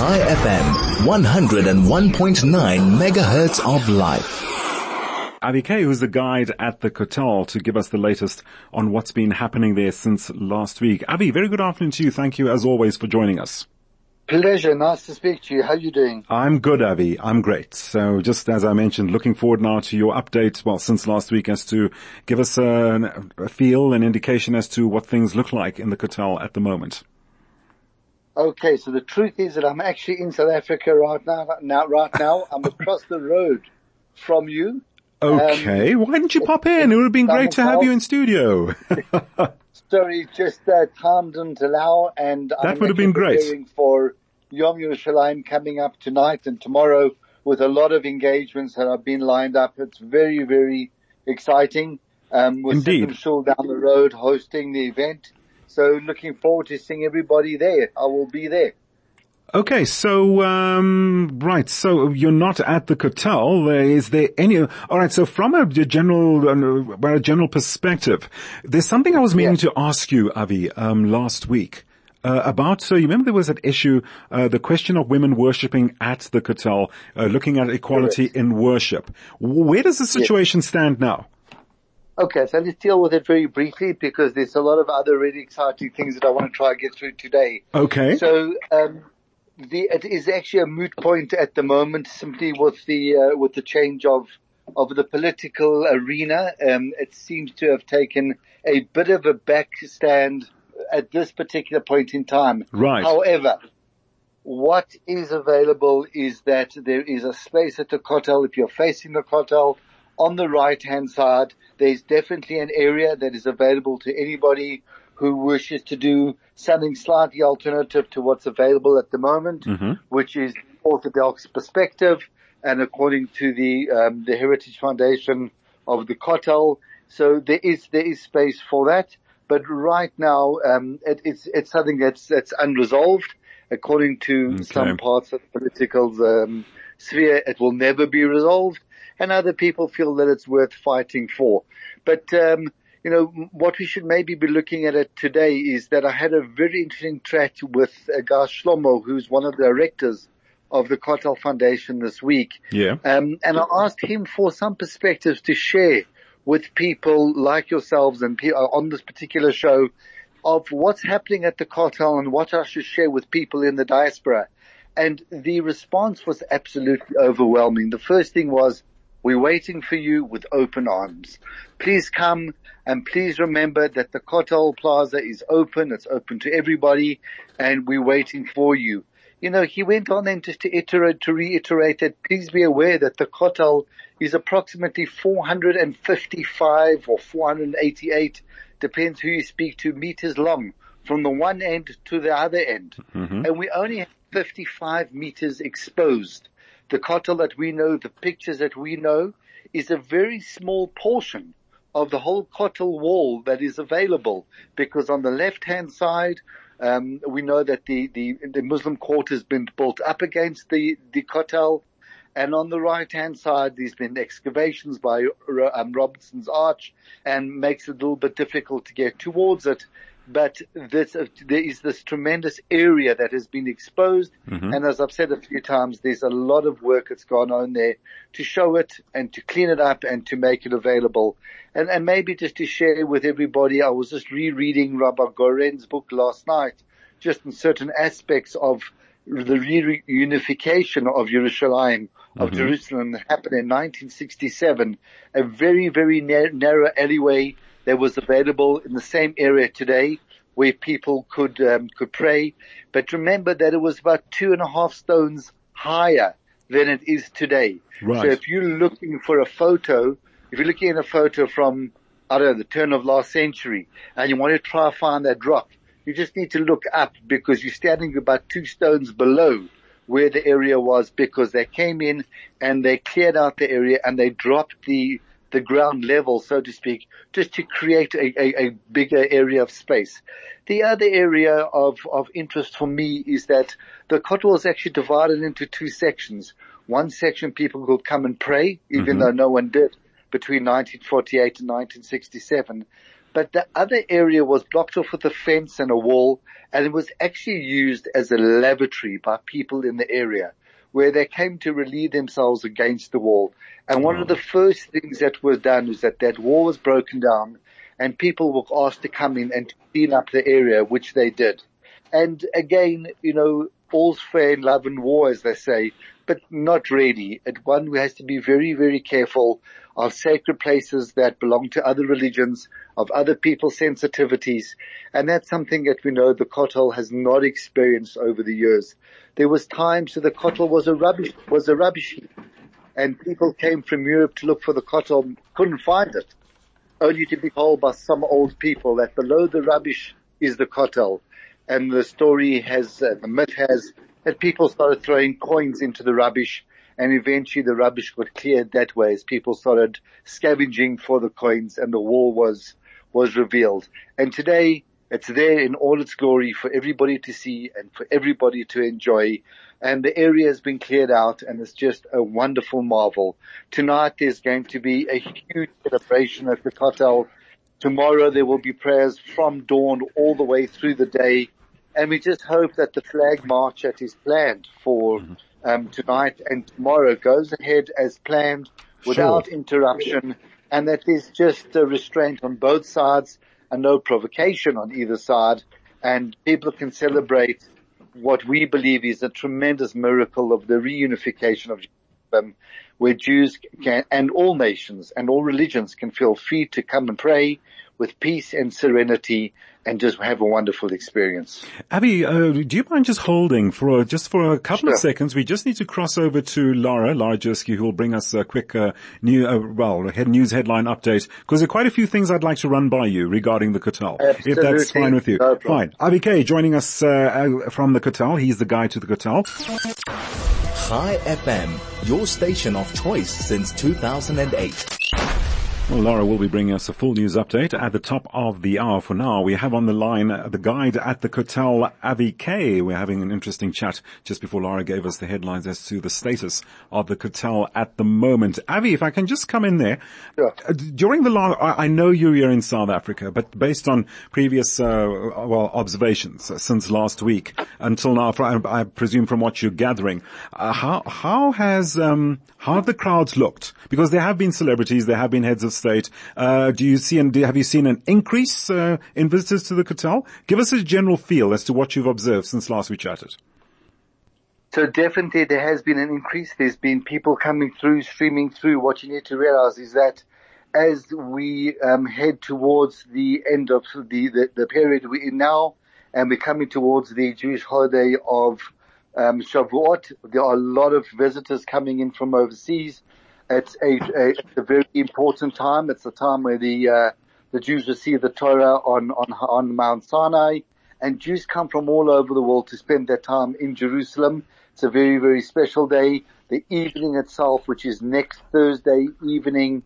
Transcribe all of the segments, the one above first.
Chai FM, 101.9 megahertz of life. Avi Kay, who's the guide at the Kotel to give us the latest on what's been happening there since last week. Avi, very good afternoon to you. Thank you as always for joining us. Pleasure. Nice to speak to you. How are you doing? I'm good, Avi. I'm great. So just as I mentioned, looking forward now to your update, well, since last week as to give us a, a feel, an indication as to what things look like in the Kotel at the moment. Okay, so the truth is that I'm actually in South Africa right now. Now, right now, I'm across the road from you. Okay, um, why didn't you pop in? It would have been great to have you in studio. Sorry, just uh, time didn't allow, and that I'm would have been great for Yom Yerushalayim coming up tonight and tomorrow with a lot of engagements that have been lined up. It's very, very exciting. Um, with Indeed. Down the road hosting the event. So looking forward to seeing everybody there. I will be there. Okay, so um, right, so you're not at the Kotel. Is there any? All right, so from a general, uh, a general perspective, there's something I was meaning to ask you, Avi, um, last week uh, about, so you remember there was that issue, uh, the question of women worshipping at the Kotel, uh, looking at equality Correct. in worship. Where does the situation yes. stand now? Okay, so let's deal with it very briefly because there's a lot of other really exciting things that I want to try and get through today. Okay. So, um, the, it is actually a moot point at the moment simply with the, uh, with the change of, of the political arena. Um, it seems to have taken a bit of a backstand at this particular point in time. Right. However, what is available is that there is a space at the Kotel. If you're facing the Kotel on the right hand side, there's definitely an area that is available to anybody who wishes to do something slightly alternative to what's available at the moment, mm-hmm. which is Orthodox perspective and according to the, um, the Heritage Foundation of the Kotel. So there is, there is space for that. But right now, um, it, it's it's something that's that's unresolved. According to okay. some parts of the political um, sphere, it will never be resolved, and other people feel that it's worth fighting for. But um, you know, what we should maybe be looking at it today is that I had a very interesting chat with a guy Shlomo, who's one of the directors of the Kotel Foundation this week. Yeah. Um, and I asked him for some perspectives to share with people like yourselves and uh, on this particular show of what's happening at the Kotel and what I should share with people in the diaspora. And the response was absolutely overwhelming. The first thing was, we're waiting for you with open arms. Please come and please remember that the Kotel Plaza is open. It's open to everybody and we're waiting for you. You know, he went on then just to iterate, to reiterate that please be aware that the Kotel is approximately 455 or 488, depends who you speak to, meters long from the one end to the other end. Mm-hmm. And we only have 55 meters exposed. The Kotel that we know, the pictures that we know is a very small portion of the whole Kotel wall that is available because on the left hand side, um, we know that the, the, the Muslim quarter has been built up against the, the Kotel. And on the right hand side, there's been excavations by um, Arch and makes it a little bit difficult to get towards it. But this, uh, there is this tremendous area that has been exposed. Mm-hmm. And as I've said a few times, there's a lot of work that's gone on there to show it and to clean it up and to make it available. And, and maybe just to share with everybody, I was just rereading Rabbi Goren's book last night, just in certain aspects of the reunification of Yerushalayim, of mm-hmm. Jerusalem that happened in 1967, a very, very narrow alleyway that was available in the same area today where people could, um, could pray. But remember that it was about two and a half stones higher than it is today. Right. So if you're looking for a photo, if you're looking at a photo from, I don't know, the turn of last century and you want to try to find that rock, you just need to look up because you're standing about two stones below where the area was because they came in and they cleared out the area and they dropped the the ground level, so to speak, just to create a, a, a bigger area of space. The other area of, of interest for me is that the Kotel is actually divided into two sections. One section people could come and pray, even mm-hmm. though no one did between 1948 and 1967. but the other area was blocked off with a fence and a wall, and it was actually used as a lavatory by people in the area where they came to relieve themselves against the wall. And one of the mm. first things that was done was that that wall was broken down and people were asked to come in and clean up the area, which they did. And again, you know, all's fair in love and war, as they say, but not really. At one has to be very, very careful of sacred places that belong to other religions, of other people's sensitivities. And that's something that we know the Kotel has not experienced over the years. There was times that the Kotel was a rubbish, was a rubbish heap. And people came from Europe to look for the Kotel, couldn't find it. Only to be told by some old people that below the rubbish is the Kotel. And the story has, uh, the myth has that people started throwing coins into the rubbish and eventually the rubbish got cleared that way as people started scavenging for the coins and the wall was, was revealed. And today it's there in all its glory for everybody to see and for everybody to enjoy. And the area has been cleared out and it's just a wonderful marvel. Tonight there's going to be a huge celebration at the Kotel. Tomorrow there will be prayers from dawn all the way through the day. And we just hope that the flag march that is planned for mm-hmm um, tonight and tomorrow goes ahead as planned without sure. interruption and that there's just a restraint on both sides and no provocation on either side and people can celebrate what we believe is a tremendous miracle of the reunification of Jerusalem where Jews can, and all nations and all religions can feel free to come and pray with peace and serenity and just have a wonderful experience. Avi, uh, do you mind just holding for a, just for a couple sure. of seconds? We just need to cross over to Laura, Laura Jersky, who will bring us a quick uh, new, uh, well, head news headline update because there are quite a few things I'd like to run by you regarding the Kotel, if that's fine with you. No fine. Avi Kay joining us uh, uh, from the Kotel. He's the guide to the Kotel. Chai FM, your station of choice since 2008. Well, Laura will be bringing us a full news update at the top of the hour. For now, we have on the line the guide at the Kotel, Avi Kay. We're having an interesting chat just before Laura gave us the headlines as to the status of the Kotel at the moment. Avi, if I can just come in there. Sure. Uh, during the long, I know you're in South Africa, but based on previous, uh, well, observations since last week until now, I presume from what you're gathering, uh, how, how has, um, how have the crowds looked? Because there have been celebrities, there have been heads of state. Uh, do you see and have you seen an increase uh, in visitors to the Kotel? Give us a general feel as to what you've observed since last we chatted. So definitely there has been an increase. There's been people coming through, streaming through. What you need to realize is that as we um, head towards the end of the, the, the period we're in now, and we're coming towards the Jewish holiday of um, Shavuot, there are a lot of visitors coming in from overseas. It's a, a, a very important time. It's the time where the uh, the Jews receive the Torah on on on Mount Sinai, and Jews come from all over the world to spend their time in Jerusalem. It's a very very special day. The evening itself, which is next Thursday evening,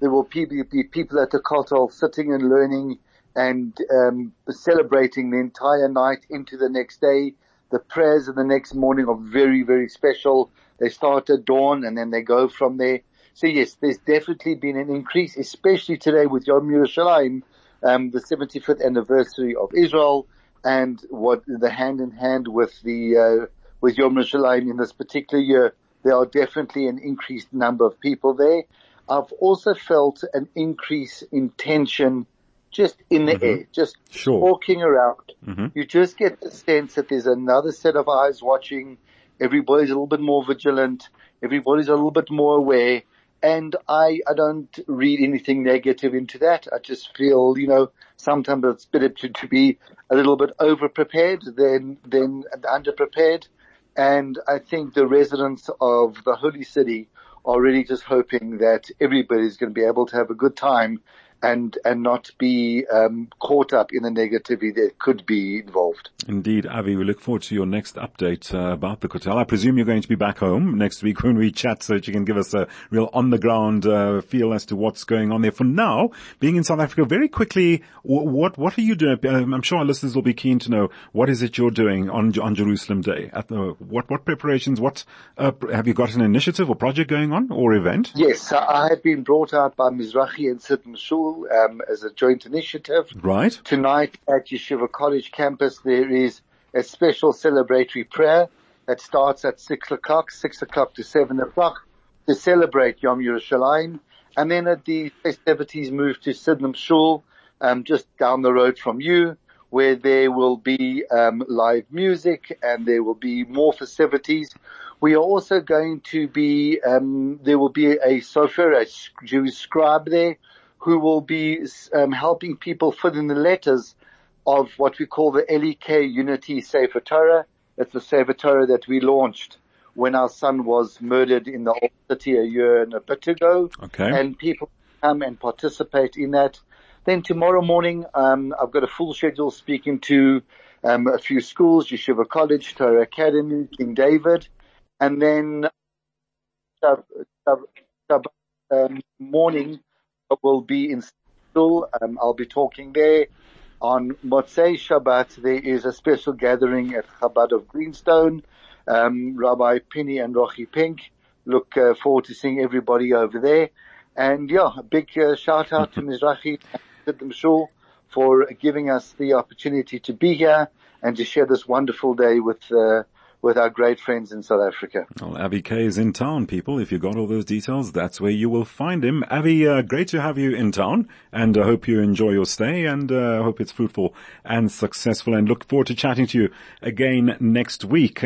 there will be people at the Kotel sitting and learning and um, celebrating the entire night into the next day. The prayers of the next morning are very very special. They start at dawn and then they go from there. So yes, there's definitely been an increase, especially today with Yom Yerushalayim, um, the 75th anniversary of Israel and what the hand in hand with the, uh, with Yom Yerushalayim in this particular year. There are definitely an increased number of people there. I've also felt an increase in tension just in the mm-hmm. air, just sure. walking around. Mm-hmm. You just get the sense that there's another set of eyes watching Everybody's a little bit more vigilant. Everybody's a little bit more aware. And I, I don't read anything negative into that. I just feel, you know, sometimes it's better to, to be a little bit over prepared than, than under prepared. And I think the residents of the holy city are really just hoping that everybody's going to be able to have a good time and and not be um, caught up in the negativity that could be involved. Indeed, Avi, we look forward to your next update uh, about the Kotel. I presume you're going to be back home next week when we chat, so that you can give us a real on the ground uh, feel as to what's going on there. For now, being in South Africa, very quickly, what what are you doing? Um, I'm sure our listeners will be keen to know what is it you're doing on on Jerusalem Day. At the, what what preparations? What uh, have you got an initiative or project going on or event? Yes, I have been brought out by Mizrahi and Sydenham Shul Shul um, as a joint initiative. Right. Tonight at Yeshiva College campus there is a special celebratory prayer that starts at six o'clock, six o'clock to seven o'clock to celebrate Yom Yerushalayim. And then at the festivities move to Sydenham Shul, um, just down the road from you, where there will be um, live music and there will be more festivities. We are also going to be, um, there will be a sofer, a Jewish scribe there, who will be um, helping people fill in the letters of what we call the Eli Kay Unity Sefer Torah. It's the Sefer Torah that we launched when our son was murdered in the old city a year and a bit ago. Okay. And people come and participate in that. Then tomorrow morning, um, I've got a full schedule speaking to um, a few schools, Yeshiva College, Torah Academy, King David, and then uh, uh, um, morning will be in school. Um, I'll be talking there. On Motzei Shabbat, there is a special gathering at Chabad of Greenstone. Um, Rabbi Penny and Rochi Pink. Look uh, forward to seeing everybody over there. And yeah, a big uh, shout out to Mizrahi and Shul for giving us the opportunity to be here and to share this wonderful day with uh, with our great friends in South Africa. Well, Avi Kay is in town, people. If you got all those details, that's where you will find him. Avi, uh, great to have you in town, and I hope you enjoy your stay, and I uh, hope it's fruitful and successful, and look forward to chatting to you again next week.